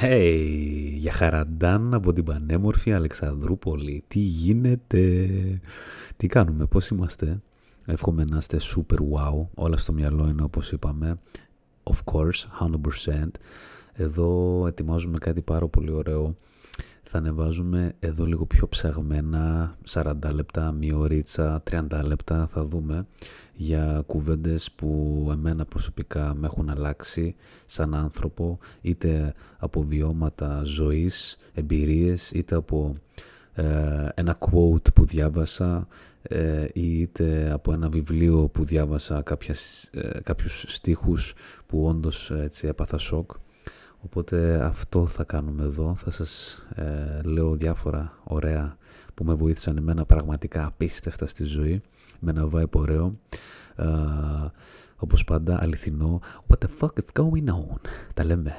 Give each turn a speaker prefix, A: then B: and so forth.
A: Hey, για χαραντάν από την πανέμορφη Αλεξανδρούπολη. Τι γίνεται, τι κάνουμε, πώς είμαστε; Εύχομαι να είστε super wow, όλα στο μυαλό είναι όπως είπαμε. Of course, 100%. Εδώ ετοιμάζουμε κάτι πάρα πολύ ωραίο θα ανεβάζουμε εδώ λίγο πιο ψαγμένα 40 λεπτά, μία ωρίτσα, 30 λεπτά θα δούμε για κουβέντες που εμένα προσωπικά με έχουν αλλάξει σαν άνθρωπο είτε από βιώματα ζωής, εμπειρίες είτε από ε, ένα quote που διάβασα ε, είτε από ένα βιβλίο που διάβασα κάποιες, ε, κάποιους στίχους που όντως έτσι έπαθα σοκ Οπότε αυτό θα κάνουμε εδώ. Θα σας ε, λέω διάφορα ωραία που με βοήθησαν εμένα πραγματικά απίστευτα στη ζωή. Με ένα vibe ωραίο. Ε, όπως πάντα αληθινό. What the fuck is going on; Τα λέμε.